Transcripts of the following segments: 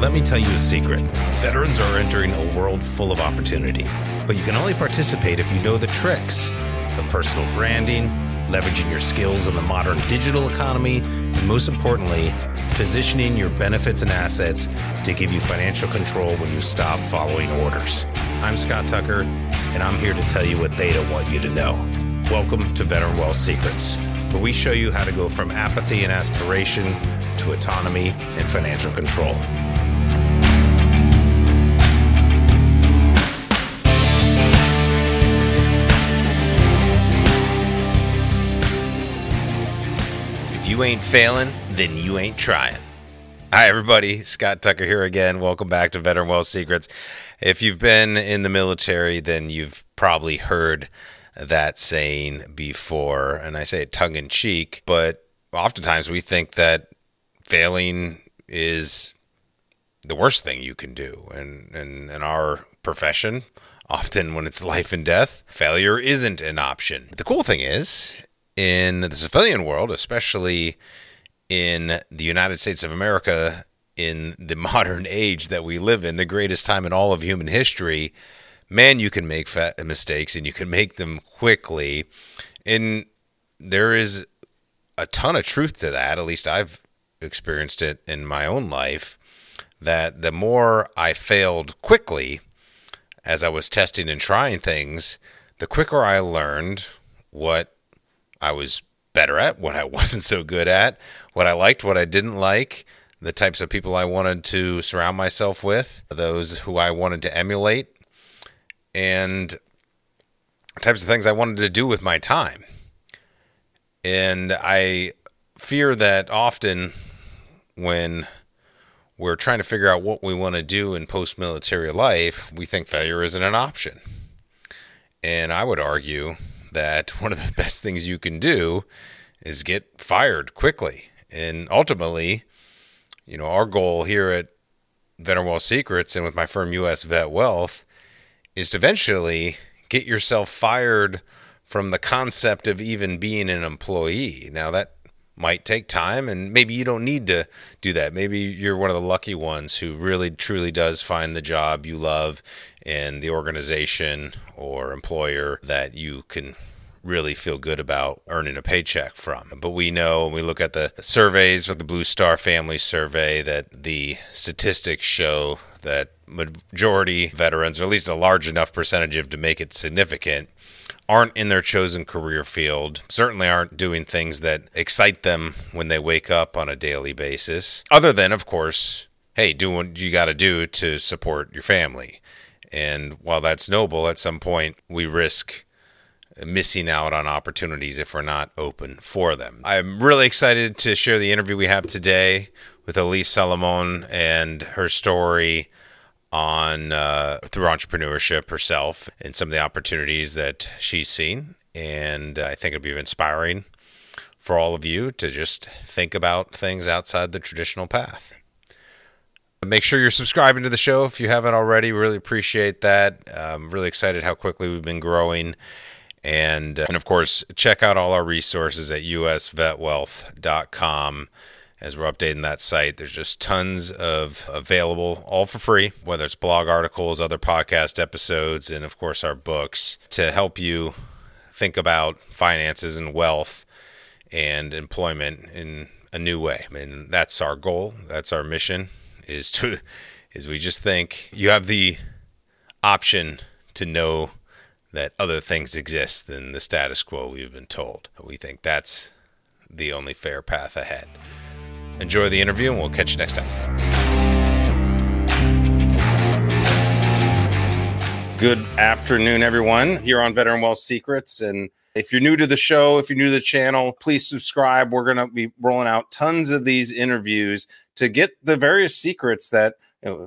Let me tell you a secret. Veterans are entering a world full of opportunity, but you can only participate if you know the tricks of personal branding, leveraging your skills in the modern digital economy, and most importantly, positioning your benefits and assets to give you financial control when you stop following orders. I'm Scott Tucker, and I'm here to tell you what they don't want you to know. Welcome to Veteran Wealth Secrets, where we show you how to go from apathy and aspiration to autonomy and financial control. Ain't failing, then you ain't trying. Hi, everybody. Scott Tucker here again. Welcome back to Veteran Wealth Secrets. If you've been in the military, then you've probably heard that saying before. And I say it tongue in cheek, but oftentimes we think that failing is the worst thing you can do. And, and in our profession, often when it's life and death, failure isn't an option. The cool thing is, in the civilian world, especially in the United States of America, in the modern age that we live in, the greatest time in all of human history, man, you can make mistakes and you can make them quickly. And there is a ton of truth to that. At least I've experienced it in my own life. That the more I failed quickly as I was testing and trying things, the quicker I learned what I was better at, what I wasn't so good at, what I liked, what I didn't like, the types of people I wanted to surround myself with, those who I wanted to emulate, and types of things I wanted to do with my time. And I fear that often when we're trying to figure out what we want to do in post military life, we think failure isn't an option. And I would argue that one of the best things you can do is get fired quickly. And ultimately, you know, our goal here at Veteran Wealth Secrets and with my firm US Vet Wealth is to eventually get yourself fired from the concept of even being an employee. Now that might take time and maybe you don't need to do that. Maybe you're one of the lucky ones who really truly does find the job you love and the organization or employer that you can really feel good about earning a paycheck from. But we know when we look at the surveys of the Blue Star Family Survey that the statistics show that majority veterans, or at least a large enough percentage of to make it significant, aren't in their chosen career field, certainly aren't doing things that excite them when they wake up on a daily basis, other than, of course, hey, do what you got to do to support your family. And while that's noble, at some point we risk missing out on opportunities if we're not open for them. I'm really excited to share the interview we have today with Elise Salomon and her story on uh, through entrepreneurship herself and some of the opportunities that she's seen. And I think it'll be inspiring for all of you to just think about things outside the traditional path. Make sure you're subscribing to the show if you haven't already. Really appreciate that. I'm really excited how quickly we've been growing. And, uh, and of course, check out all our resources at usvetwealth.com as we're updating that site. There's just tons of available, all for free, whether it's blog articles, other podcast episodes, and of course our books to help you think about finances and wealth and employment in a new way. And that's our goal. That's our mission is to is we just think you have the option to know that other things exist than the status quo we've been told. We think that's the only fair path ahead. Enjoy the interview, and we'll catch you next time. Good afternoon, everyone, here on Veteran Wealth Secrets. And if you're new to the show, if you're new to the channel, please subscribe. We're going to be rolling out tons of these interviews to get the various secrets that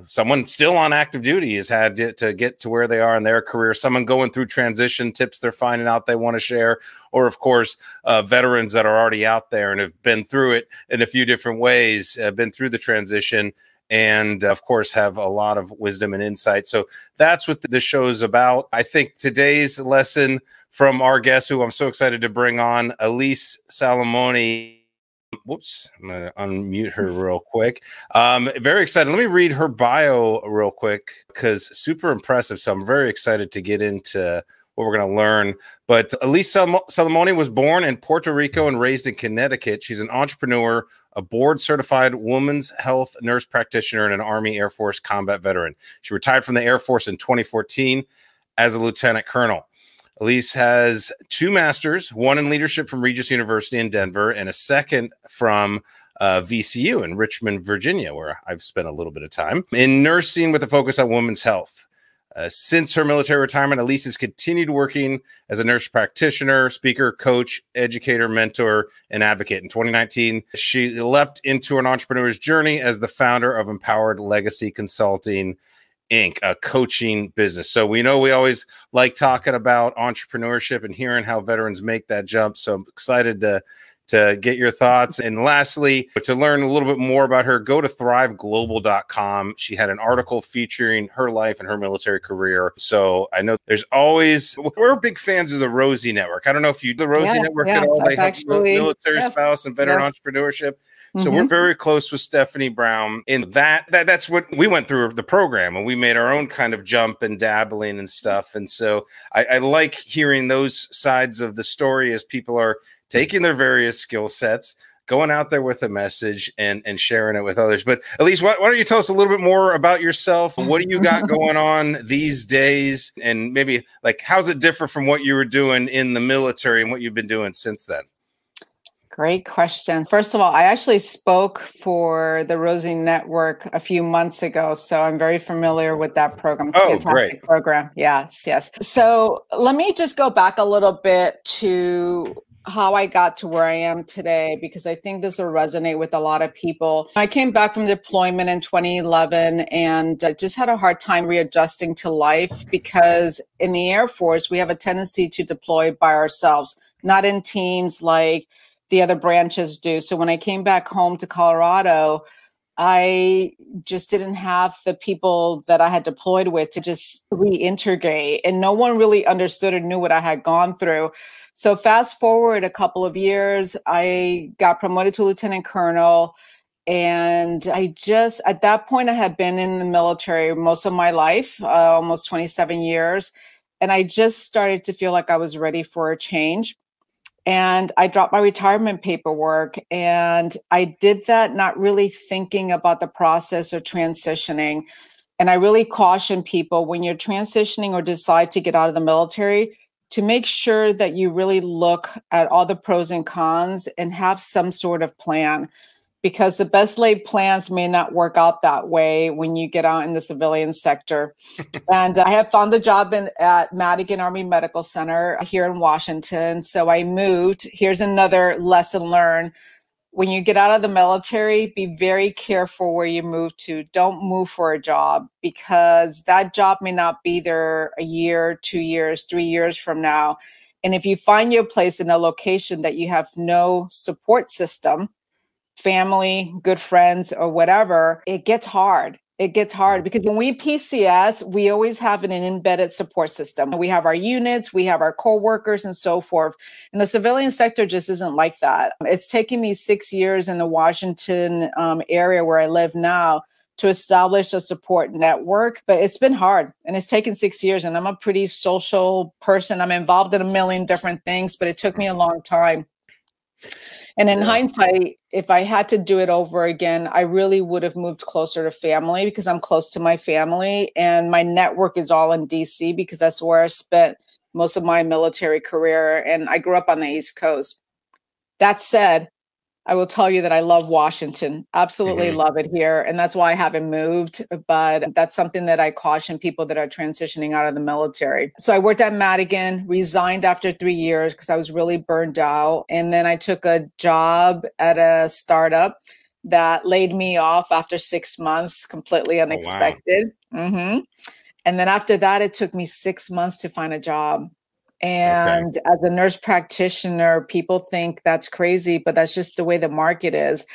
someone still on active duty has had to, to, get to where they are in their career, someone going through transition tips they're finding out they want to share, or of course, uh, veterans that are already out there and have been through it in a few different ways, have been through the transition, and of course, have a lot of wisdom and insight. So that's what the show is about. I think today's lesson from our guest, who I'm so excited to bring on, Elise Salomoni whoops, I'm gonna unmute her real quick. Um, very excited. Let me read her bio real quick because super impressive. So I'm very excited to get into what we're going to learn. But Elise Salamone was born in Puerto Rico and raised in Connecticut. She's an entrepreneur, a board certified women's health nurse practitioner, and an Army Air Force combat veteran. She retired from the Air Force in 2014 as a lieutenant colonel. Elise has two masters, one in leadership from Regis University in Denver, and a second from uh, VCU in Richmond, Virginia, where I've spent a little bit of time in nursing with a focus on women's health. Uh, since her military retirement, Elise has continued working as a nurse practitioner, speaker, coach, educator, mentor, and advocate. In 2019, she leapt into an entrepreneur's journey as the founder of Empowered Legacy Consulting Inc., a coaching business. So we know we always like talking about entrepreneurship and hearing how veterans make that jump. So I'm excited to to get your thoughts. And lastly, to learn a little bit more about her, go to thriveglobal.com. She had an article featuring her life and her military career. So I know there's always, we're big fans of the Rosie Network. I don't know if you, the Rosie yeah, Network yeah, at all, they help military yes, spouse and veteran yes. entrepreneurship. So mm-hmm. we're very close with Stephanie Brown. in that, that that's what we went through the program and we made our own kind of jump and dabbling and stuff. And so I, I like hearing those sides of the story as people are taking their various skill sets, going out there with a message and and sharing it with others. But Elise, why, why, don't you tell us a little bit more about yourself? What do you got going on these days? And maybe like, how's it differ from what you were doing in the military and what you've been doing since then? Great question. First of all, I actually spoke for the Rosie Network a few months ago, so I'm very familiar with that program. It's oh, great program. Yes, yes. So let me just go back a little bit to how I got to where I am today because I think this will resonate with a lot of people. I came back from deployment in 2011 and I just had a hard time readjusting to life because in the Air Force, we have a tendency to deploy by ourselves, not in teams like the other branches do. So when I came back home to Colorado, I just didn't have the people that I had deployed with to just reintegrate, and no one really understood or knew what I had gone through. So fast forward a couple of years, I got promoted to lieutenant colonel. And I just, at that point, I had been in the military most of my life, uh, almost 27 years. And I just started to feel like I was ready for a change. And I dropped my retirement paperwork. And I did that not really thinking about the process of transitioning. And I really caution people when you're transitioning or decide to get out of the military, to make sure that you really look at all the pros and cons and have some sort of plan because the best laid plans may not work out that way when you get out in the civilian sector. and I have found a job in, at Madigan Army Medical Center here in Washington. So I moved. Here's another lesson learned when you get out of the military, be very careful where you move to. Don't move for a job because that job may not be there a year, two years, three years from now. And if you find your place in a location that you have no support system, family, good friends, or whatever, it gets hard it gets hard because when we PCS, we always have an embedded support system. We have our units, we have our co-workers and so forth. And the civilian sector just isn't like that. It's taken me six years in the Washington um, area where I live now to establish a support network, but it's been hard and it's taken six years. And I'm a pretty social person. I'm involved in a million different things, but it took me a long time. And in yeah. hindsight, if I had to do it over again, I really would have moved closer to family because I'm close to my family and my network is all in DC because that's where I spent most of my military career and I grew up on the East Coast. That said, I will tell you that I love Washington. Absolutely mm-hmm. love it here. And that's why I haven't moved. But that's something that I caution people that are transitioning out of the military. So I worked at Madigan, resigned after three years because I was really burned out. And then I took a job at a startup that laid me off after six months, completely unexpected. Oh, wow. mm-hmm. And then after that, it took me six months to find a job. And okay. as a nurse practitioner, people think that's crazy, but that's just the way the market is.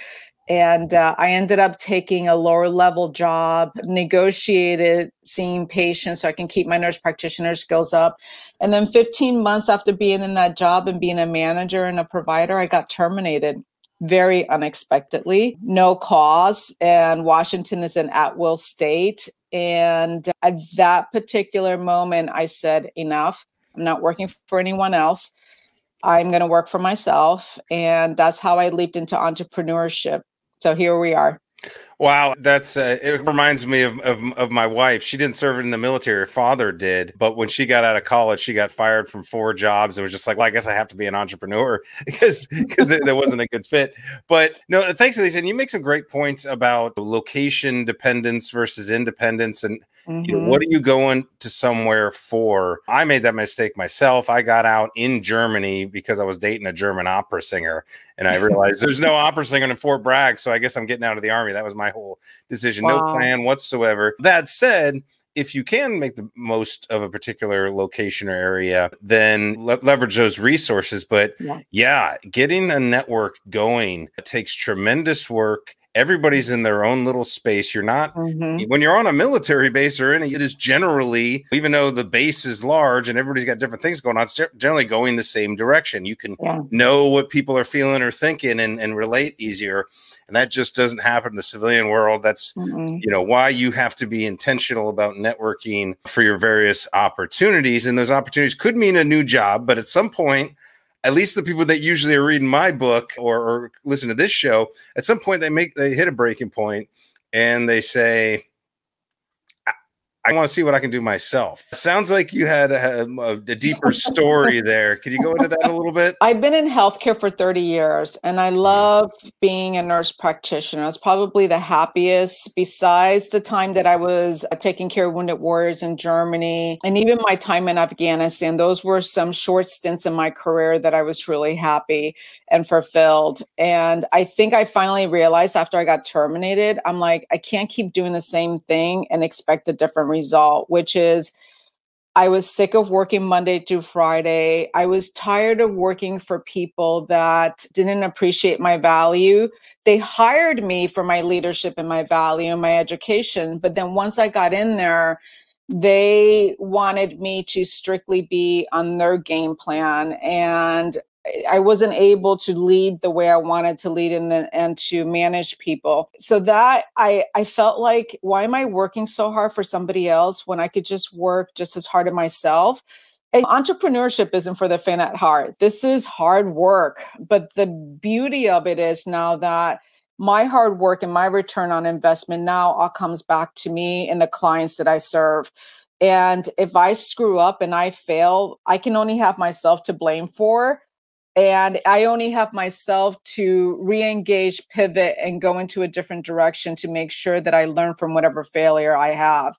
And uh, I ended up taking a lower level job, negotiated seeing patients so I can keep my nurse practitioner skills up. And then 15 months after being in that job and being a manager and a provider, I got terminated. very unexpectedly, no cause. And Washington is an at will state. And at that particular moment, I said, enough. I'm not working for anyone else. I'm going to work for myself. And that's how I leaped into entrepreneurship. So here we are. Wow, that's uh, it reminds me of, of, of my wife. She didn't serve in the military. Her father did, but when she got out of college, she got fired from four jobs. It was just like, well, I guess I have to be an entrepreneur because because there wasn't a good fit. But no, thanks, Lisa. And you make some great points about location dependence versus independence, and Mm-hmm. You know, mm-hmm. what are you going to somewhere for? I made that mistake myself. I got out in Germany because I was dating a German opera singer, and I realized there's no opera singer in Fort Bragg, so I guess I'm getting out of the army. That was my whole decision. Wow. No plan whatsoever. That said, if you can make the most of a particular location or area, then le- leverage those resources. But yeah. yeah, getting a network going takes tremendous work everybody's in their own little space. You're not mm-hmm. when you're on a military base or any, it is generally, even though the base is large and everybody's got different things going on, it's generally going the same direction. You can yeah. know what people are feeling or thinking and, and relate easier. And that just doesn't happen in the civilian world. That's mm-hmm. you know why you have to be intentional about networking for your various opportunities. And those opportunities could mean a new job, but at some point at least the people that usually are reading my book or, or listen to this show, at some point they make they hit a breaking point and they say, I want to see what I can do myself. Sounds like you had a, um, a, a, deeper story there. Could you go into that a little bit? I've been in healthcare for 30 years and I mm. love being a nurse practitioner. It's probably the happiest, besides the time that I was uh, taking care of wounded warriors in Germany and even my time in Afghanistan. Those were some short stints in my career that I was truly happy and fulfilled. And I think I finally realized after I got terminated, I'm like, I can't keep doing the same thing and expect a different result, which is I was sick of working Monday through Friday. I was tired of working for people that didn't appreciate my value. They hired me for my leadership and my value and my education. But then once I got in there, they wanted me to strictly be on their game plan. And I wasn't able to lead the way I wanted to lead and then and to manage people. So that I I felt like why am I working so hard for somebody else when I could just work just as hard on myself? And entrepreneurship isn't for the faint at heart. This is hard work, but the beauty of it is now that my hard work and my return on investment now all comes back to me and the clients that I serve. And if I screw up and I fail, I can only have myself to blame for and I only have myself to re-engage, pivot, and go into a different direction to make sure that I learn from whatever failure I have.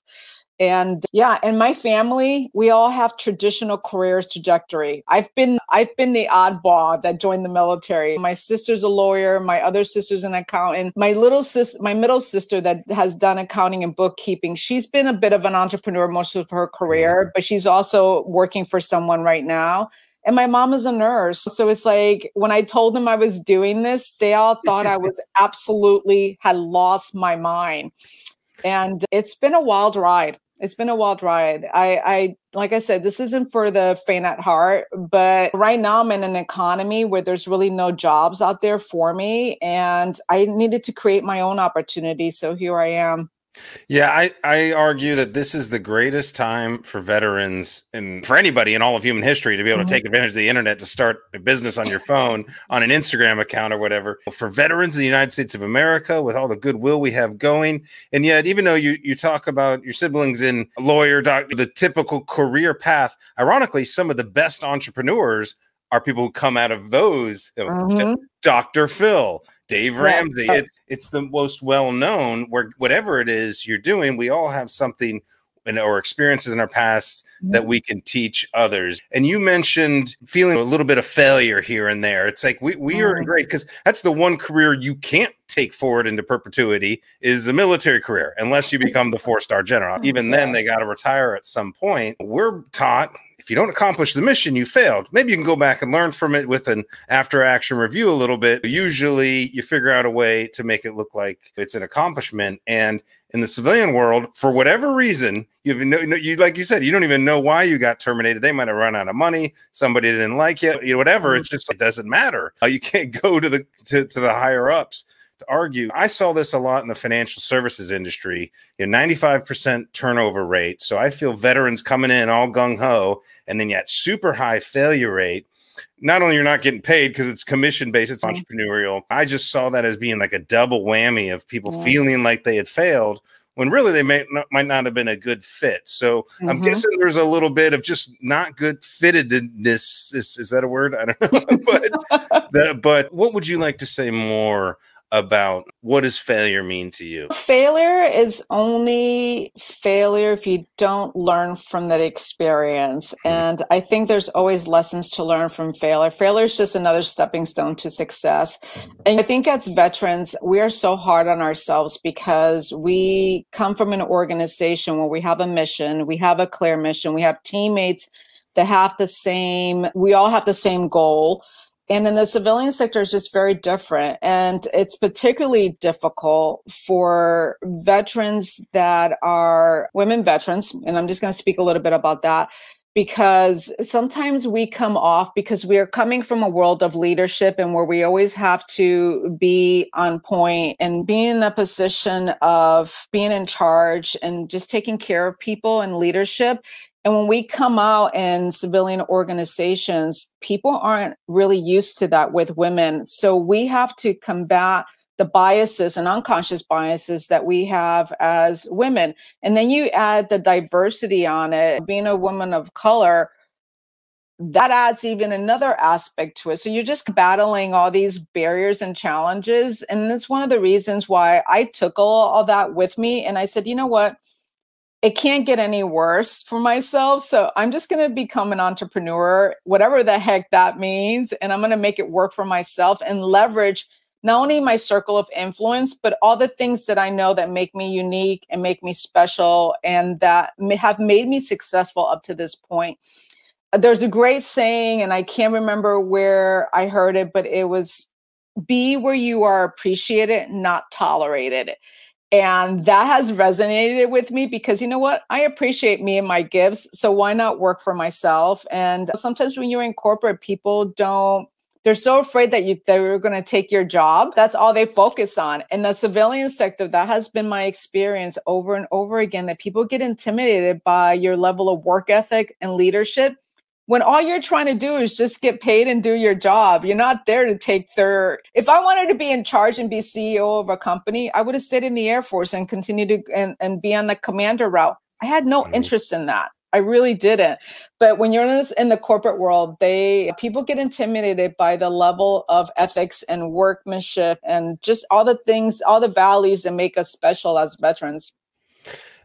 And yeah, and my family, we all have traditional careers trajectory. I've been I've been the oddball that joined the military. My sister's a lawyer, my other sister's an accountant. My little sis my middle sister that has done accounting and bookkeeping, she's been a bit of an entrepreneur most of her career, but she's also working for someone right now and my mom is a nurse. So it's like when I told them I was doing this, they all thought I was absolutely had lost my mind. And it's been a wild ride. It's been a wild ride. I, I, like I said, this isn't for the faint at heart, but right now I'm in an economy where there's really no jobs out there for me. And I needed to create my own opportunity. So here I am. Yeah, I, I argue that this is the greatest time for veterans and for anybody in all of human history to be able mm-hmm. to take advantage of the internet to start a business on your phone, on an Instagram account or whatever. For veterans in the United States of America, with all the goodwill we have going. And yet, even though you, you talk about your siblings in lawyer, doctor, the typical career path, ironically, some of the best entrepreneurs are people who come out of those. Mm-hmm. Dr. Phil, Dave Ramsey. Right. It's it's the most well known. Where whatever it is you're doing, we all have something in, or experiences in our past mm-hmm. that we can teach others. And you mentioned feeling a little bit of failure here and there. It's like we we mm-hmm. are great because that's the one career you can't take forward into perpetuity is a military career, unless you become the four star general. Even then, they got to retire at some point. We're taught if you don't accomplish the mission, you failed. Maybe you can go back and learn from it with an after action review a little bit. Usually, you figure out a way to make it look like it's an accomplishment. And in the civilian world, for whatever reason, you've no, you like you said, you don't even know why you got terminated. They might have run out of money. Somebody didn't like you, you know, whatever. It's just it doesn't matter. Uh, you can't go to the to, to the higher ups to argue. I saw this a lot in the financial services industry. You know, 95% turnover rate. So I feel veterans coming in all gung ho, and then yet super high failure rate. Not only you're not getting paid because it's commission based, it's mm-hmm. entrepreneurial. I just saw that as being like a double whammy of people yeah. feeling like they had failed when really they may not, might not have been a good fit. So mm-hmm. I'm guessing there's a little bit of just not good fittedness. Is, is that a word? I don't know. but, the, but what would you like to say more about what does failure mean to you? Failure is only failure if you don't learn from that experience. Mm-hmm. And I think there's always lessons to learn from failure. Failure is just another stepping stone to success. Mm-hmm. And I think as veterans, we are so hard on ourselves because we come from an organization where we have a mission, we have a clear mission, we have teammates that have the same, we all have the same goal and then the civilian sector is just very different. And it's particularly difficult for veterans that are women veterans. And I'm just going to speak a little bit about that because sometimes we come off because we are coming from a world of leadership and where we always have to be on point and be in a position of being in charge and just taking care of people and leadership and when we come out in civilian organizations, people aren't really used to that with women. So we have to combat the biases and unconscious biases that we have as women. And then you add the diversity on it, being a woman of color, that adds even another aspect to it. So you're just battling all these barriers and challenges. And it's one of the reasons why I took all, all that with me. And I said, you know what? It can't get any worse for myself. So I'm just going to become an entrepreneur, whatever the heck that means. And I'm going to make it work for myself and leverage not only my circle of influence, but all the things that I know that make me unique and make me special and that have made me successful up to this point. There's a great saying, and I can't remember where I heard it, but it was be where you are appreciated, not tolerated. And that has resonated with me because you know what? I appreciate me and my gifts. So why not work for myself? And sometimes when you're in corporate, people don't, they're so afraid that you, they're going to take your job. That's all they focus on. In the civilian sector, that has been my experience over and over again that people get intimidated by your level of work ethic and leadership when all you're trying to do is just get paid and do your job. You're not there to take third. If I wanted to be in charge and be CEO of a company, I would have stayed in the Air Force and continued to and, and be on the commander route. I had no mm-hmm. interest in that. I really didn't. But when you're in, this, in the corporate world, they people get intimidated by the level of ethics and workmanship and just all the things, all the values that make us special as veterans.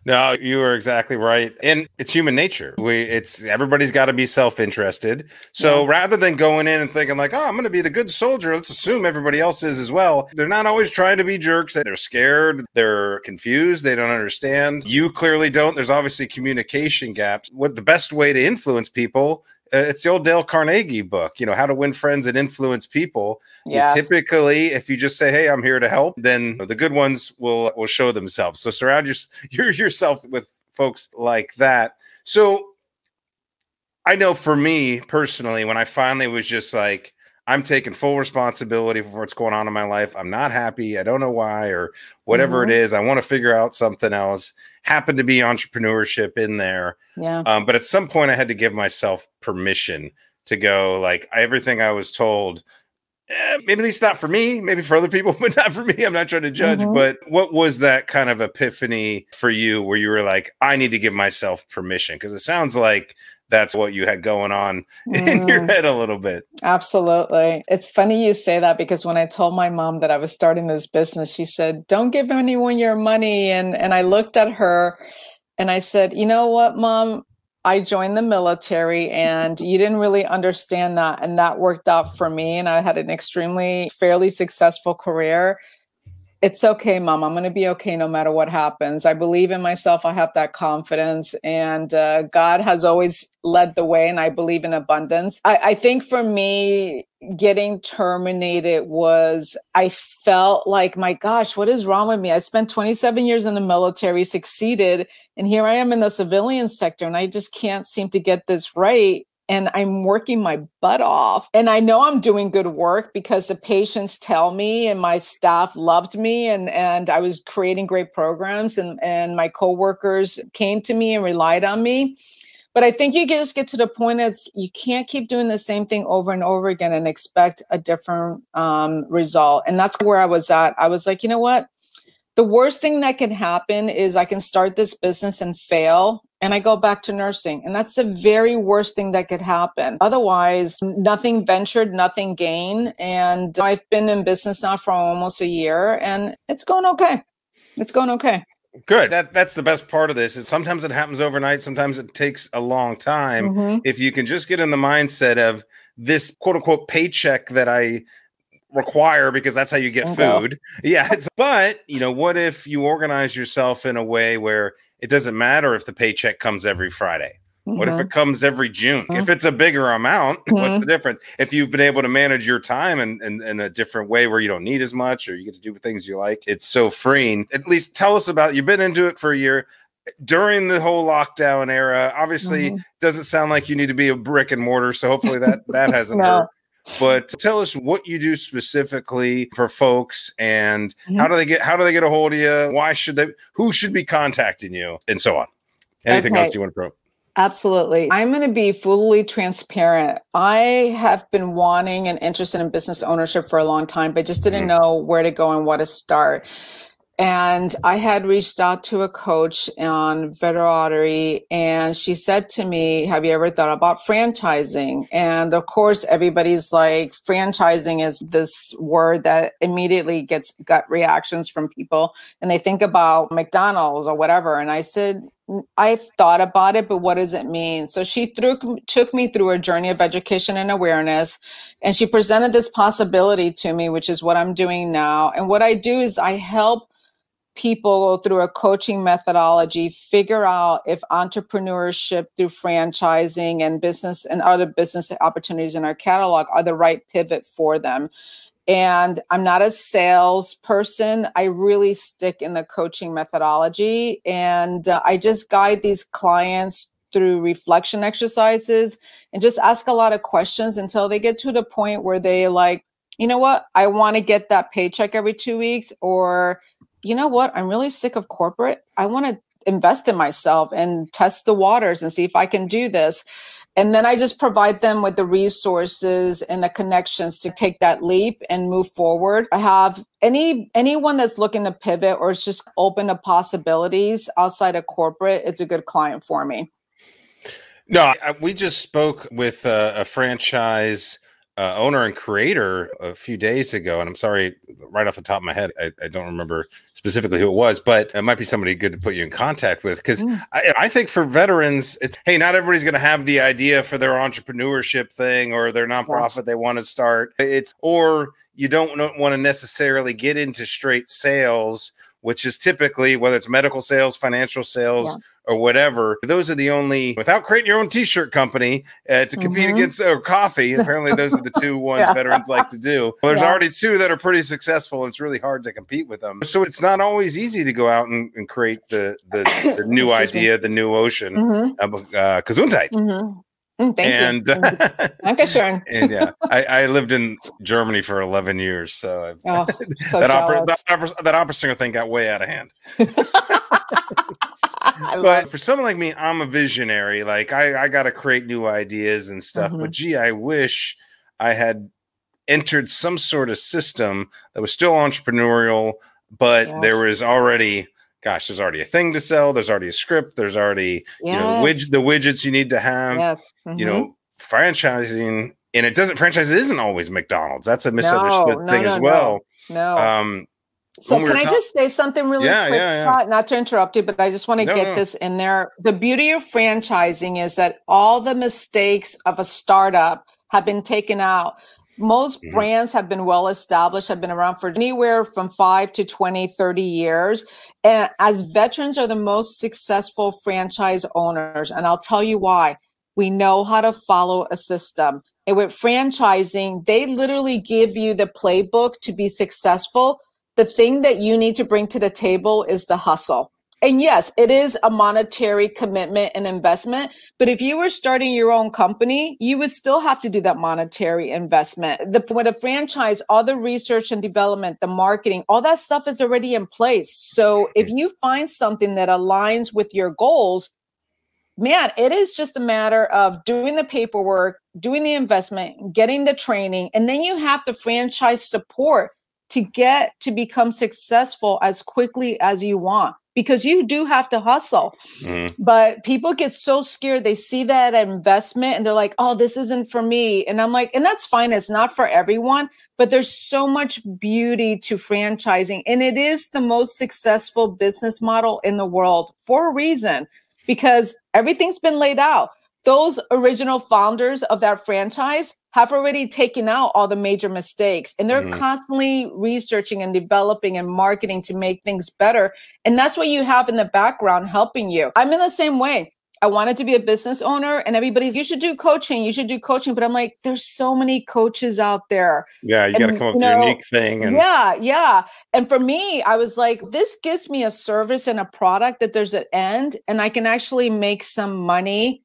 No, you are exactly right. And it's human nature. We it's everybody's got to be self-interested. So yeah. rather than going in and thinking like, "Oh, I'm going to be the good soldier," let's assume everybody else is as well. They're not always trying to be jerks. They're scared, they're confused, they don't understand. You clearly don't. There's obviously communication gaps. What the best way to influence people Uh, it's the old Dale Carnegie book, you know, how to win friends and influence people. Yes. typically, if you just say, "Hey, I'm here to help," then the good ones will will show themselves. So surround your, yourself with folks like that. So I know for me personally, when I finally was just like, I'm taking full responsibility for what's going on in my life. I'm not happy. I don't know why or whatever mm-hmm. it is. I want to figure out something else. Happened to be entrepreneurship in there. Yeah. Um, but at some point, I had to give myself permission to go like everything I was told. Eh, maybe at least not for me, maybe for other people, but not for me. I'm not trying to judge. Mm-hmm. But what was that kind of epiphany for you where you were like, I need to give myself permission? Because it sounds like that's what you had going on mm. in your mm. head a little bit. Absolutely. It's funny you say that because when I told my mom that I was starting this business, she said, "Don't give anyone your money." And and I looked at her and I said, "You know what, mom? I joined the military and you didn't really understand that and that worked out for me and I had an extremely fairly successful career it's okay, mom. I'm going to be okay no matter what happens. I believe in myself. I have that confidence. And uh, God has always led the way, and I believe in abundance. I, I think for me, getting terminated was I felt like, my gosh, what is wrong with me? I spent 27 years in the military, succeeded, and here I am in the civilian sector, and I just can't seem to get this right and I'm working my butt off. And I know I'm doing good work because the patients tell me and my staff loved me and, and I was creating great programs and, and my coworkers came to me and relied on me. But I think you just get to the point it's you can't keep doing the same thing over and over again and expect a different um, result. And that's where I was at. I was like, you know what? The worst thing that can happen is I can start this business and fail and I go back to nursing. And that's the very worst thing that could happen. Otherwise, nothing ventured, nothing gained. And I've been in business now for almost a year and it's going okay. It's going okay. Good. That that's the best part of this. Is sometimes it happens overnight, sometimes it takes a long time. Mm-hmm. If you can just get in the mindset of this quote unquote paycheck that I require because that's how you get food. Yeah. but you know, what if you organize yourself in a way where it doesn't matter if the paycheck comes every Friday. Mm-hmm. What if it mm-hmm. comes every June? Mm-hmm. If it's a bigger amount, mm-hmm. what's the difference? If you've been able to manage your time in, in, in, a different way where you don't need as much or you get to do things you like, it's so freeing. Elise tell us about you've been into it for a year. During the whole lockdown era, obviously mm-hmm. doesn't sound like you need to be a brick and mortar. So hopefully that that hasn't no. hurt. But tell us what you do specifically for folks and mm-hmm. how do they get how do they get a hold of you? Why should they who should be contacting you and so on? Anything okay. else you want to promote? Absolutely. I'm going to be fully transparent. I have been wanting and interested in business ownership for a long time, but just didn't mm-hmm. know where to go and what to start. And I had reached out to a coach on Veterati, and she said to me, Have you ever thought about franchising? And of course, everybody's like, franchising is this word that immediately gets gut reactions from people. And they think about McDonald's or whatever. And I said, I've thought about it, but what does it mean? So she threw, took me through a journey of education and awareness, and she presented this possibility to me, which is what I'm doing now. And what I do is I help people through a coaching methodology figure out if entrepreneurship through franchising and business and other business opportunities in our catalog are the right pivot for them. And i'm not a salesperson. I really stick in the coaching methodology. And uh, i just guide these clients through reflection exercises and just ask a lot of questions until they get to the point where they like you know what? I want to get that paycheck every two weeks or you know what? I'm really sick of corporate. I want to invest in myself and test the waters and see if I can do this. And then I just provide them with the resources and the connections to take that leap and move forward. I have any anyone that's looking to pivot or is just open to possibilities outside of corporate, it's a good client for me. No, I, we just spoke with a, a franchise uh, owner and creator a few days ago, and I'm sorry, right off the top of my head, I, I, don't remember specifically who it was, but it might be somebody good to put you in contact with because mm. I, I, think for veterans, it's hey, not everybody's going to have the idea for their entrepreneurship thing or their nonprofit yes. they want to start. It's or you don't want to necessarily get into straight sales which is typically whether it's medical sales, financial sales, yeah. or whatever. Those are the only without creating your own T-shirt company uh, to compete mm-hmm. against or coffee. Apparently, those are the two ones yeah. veterans like to do. Well, there's yeah. already two that are pretty successful, and it's really hard to compete with them. So it's not always easy to go out and, and create the the, the new idea, the new ocean mm-hmm. of uh, Gesundheit. Mm-hmm. Mm, thank and, you. Okay, sure. and yeah, I, I, lived in Germany for 11 years, so, oh, so that, opera, that, opera, that opera singer thing got way out of hand. but for someone like me, I'm a visionary. Like I, I got to create new ideas and stuff. Mm-hmm. But gee, I wish I had entered some sort of system that was still entrepreneurial, but yes. there was already gosh, there's already a thing to sell. There's already a script. There's already yes. you know widget the widgets you need to have. Yes. Mm-hmm. You know, franchising, and it doesn't franchise isn't always McDonald's. That's a misunderstood no, no, thing no, as well. No. Um, so we can I ta- just say something really yeah, quick? Yeah, yeah. Not to interrupt you, but I just want to get this in there. The beauty of franchising is that all the mistakes of a startup have been taken out Most mm-hmm. brands have been well established, have been around for anywhere from 5 to 20, 30 years. And as veterans are the most successful franchise owners, and I'll tell you why. We know how to follow a system. And with franchising, they literally give you the playbook to be successful. The thing that you need to bring to the table is the hustle. And yes, it is a monetary commitment and investment. But if you were starting your own company, you would still have to do that monetary investment. The, with a franchise, all the research and development, the marketing, all that stuff is already in place. So mm-hmm. if you find something that aligns with your goals, man, it is just a matter of doing the paperwork, doing the investment, getting the training, and then you have the franchise support to get to become successful as quickly as you want because you do have to hustle. Mm. But people get so scared. They see that investment and they're like, oh, this isn't for me. And I'm like, and that's fine. It's not for everyone, but there's so much beauty to franchising. And it is the most successful business model in the world for a reason because everything's been laid out. Those original founders of that franchise have already taken out all the major mistakes and they're mm-hmm. constantly researching and developing and marketing to make things better. And that's what you have in the background helping you. I'm in the same way. I wanted to be a business owner and everybody's you should do coaching, you should do coaching, but I'm like there's so many coaches out there. Yeah, you got to come up with a unique thing and Yeah, yeah. And for me, I was like this gives me a service and a product that there's an end and I can actually make some money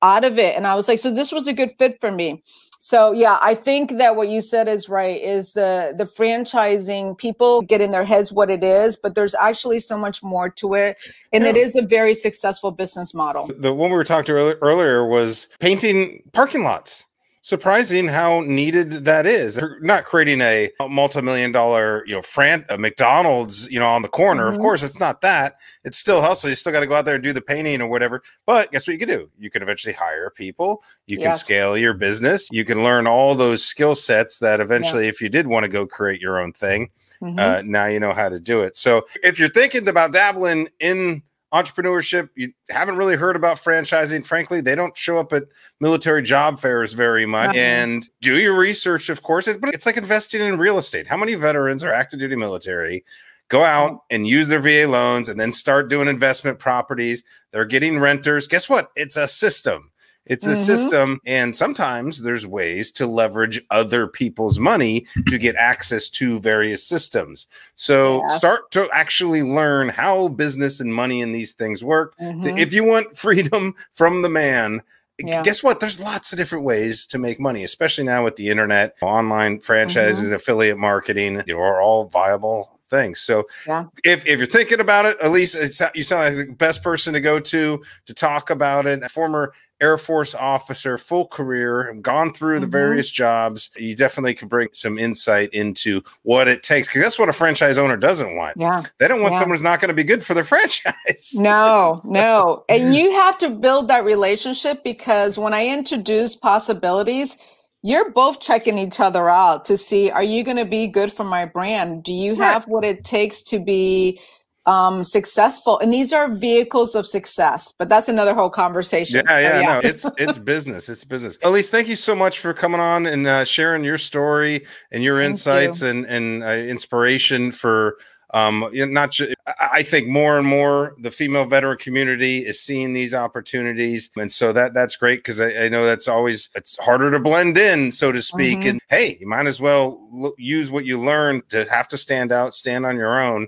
out of it and I was like so this was a good fit for me. So yeah, I think that what you said is right. Is the the franchising people get in their heads what it is, but there's actually so much more to it, and yeah. it is a very successful business model. The one we were talking to earlier was painting parking lots surprising how needed that is. They're not creating a multi-million dollar, you know, fran- a McDonald's, you know, on the corner. Mm-hmm. Of course, it's not that. It's still hustle. You still got to go out there and do the painting or whatever. But guess what you can do? You can eventually hire people. You can scale your business. You can learn all those skill sets that eventually, yeah. if you did want to go create your own thing, mm-hmm. uh, now you know how to do it. So if you're thinking about dabbling in entrepreneurship. You haven't really heard about franchising. Frankly, they don't show up at military job fairs very much. And do your research, of course. But it's like investing in real estate. How many veterans are active duty military? Go out and use their VA loans and then start doing investment properties. They're getting renters. Guess what? It's a system. It's a mm-hmm. system, and sometimes there's ways to leverage other people's money to get access to various systems. So yes. start to actually learn how business and money and these things work. Mm-hmm. If you want freedom from the man, yeah. guess what? There's lots of different ways to make money, especially now with the internet, online franchises, mm-hmm. affiliate marketing, you know, are all viable things. So yeah. if, if you're thinking about it, at Elise, you sound like the best person to go to to talk about it. A former Air Force officer, full career, gone through the mm-hmm. various jobs. You definitely could bring some insight into what it takes because that's what a franchise owner doesn't want. Yeah. They don't want yeah. someone who's not going to be good for their franchise. No, so. no. And you have to build that relationship because when I introduce possibilities, you're both checking each other out to see are you going to be good for my brand? Do you have right. what it takes to be um, successful and these are vehicles of success but that's another whole conversation yeah yeah, yeah. no it's it's business it's business elise thank you so much for coming on and uh, sharing your story and your thank insights you. and and uh, inspiration for um, you know, not just, I think more and more the female veteran community is seeing these opportunities, and so that that's great because I, I, know that's always it's harder to blend in, so to speak. Mm-hmm. And hey, you might as well lo- use what you learn to have to stand out, stand on your own,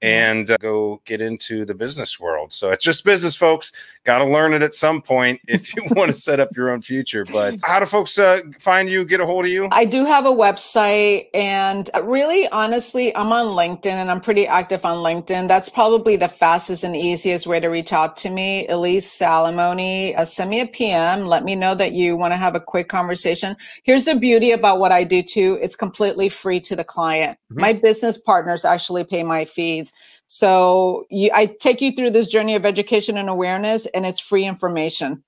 and uh, go get into the business world. So it's just business, folks. Got to learn it at some point if you want to set up your own future. But how do folks uh, find you, get a hold of you? I do have a website, and really, honestly, I'm on LinkedIn and I'm pretty active on LinkedIn. That's probably the fastest and easiest way to reach out to me. Elise Salamoni, uh, send me a PM. Let me know that you want to have a quick conversation. Here's the beauty about what I do too it's completely free to the client. Mm-hmm. My business partners actually pay my fees. So you, I take you through this journey of education and awareness, and it's free information.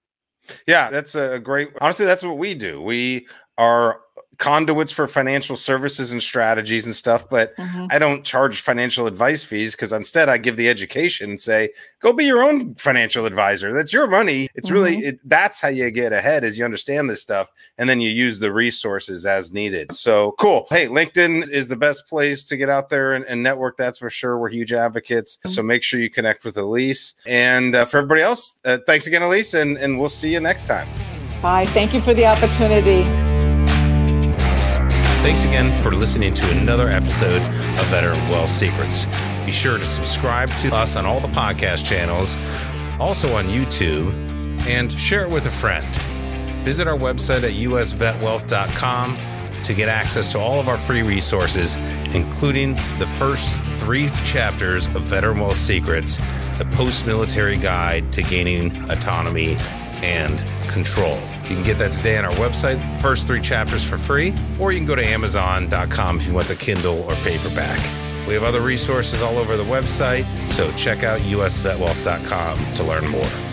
Yeah, that's a great. Honestly, that's what we do. We are conduits for financial services and strategies and stuff, but mm-hmm. I don't charge financial advice fees because instead I give the education and say, go be your own financial advisor. That's your money. It's mm-hmm. really it, that's how you get ahead as you understand this stuff and then you use the resources as needed. So cool. Hey, LinkedIn is the best place to get out there and, and network. That's for sure. We're huge advocates. Mm-hmm. So make sure you connect with Elise. And uh, for everybody else, uh, thanks again, Elise, and, and we'll see you next time. Bye. Thank you for the opportunity. Thanks again for listening to another episode of Veteran Wealth Secrets. Be sure to subscribe to us on all the podcast channels, also on YouTube, and share it with a friend. Visit our website at usvetwealth.com to get access to all of our free resources, including the first three chapters of Veteran Wealth Secrets, the post military guide to gaining autonomy and control. You can get that today on our website, first three chapters for free, or you can go to Amazon.com if you want the Kindle or paperback. We have other resources all over the website, so check out usvetwealth.com to learn more.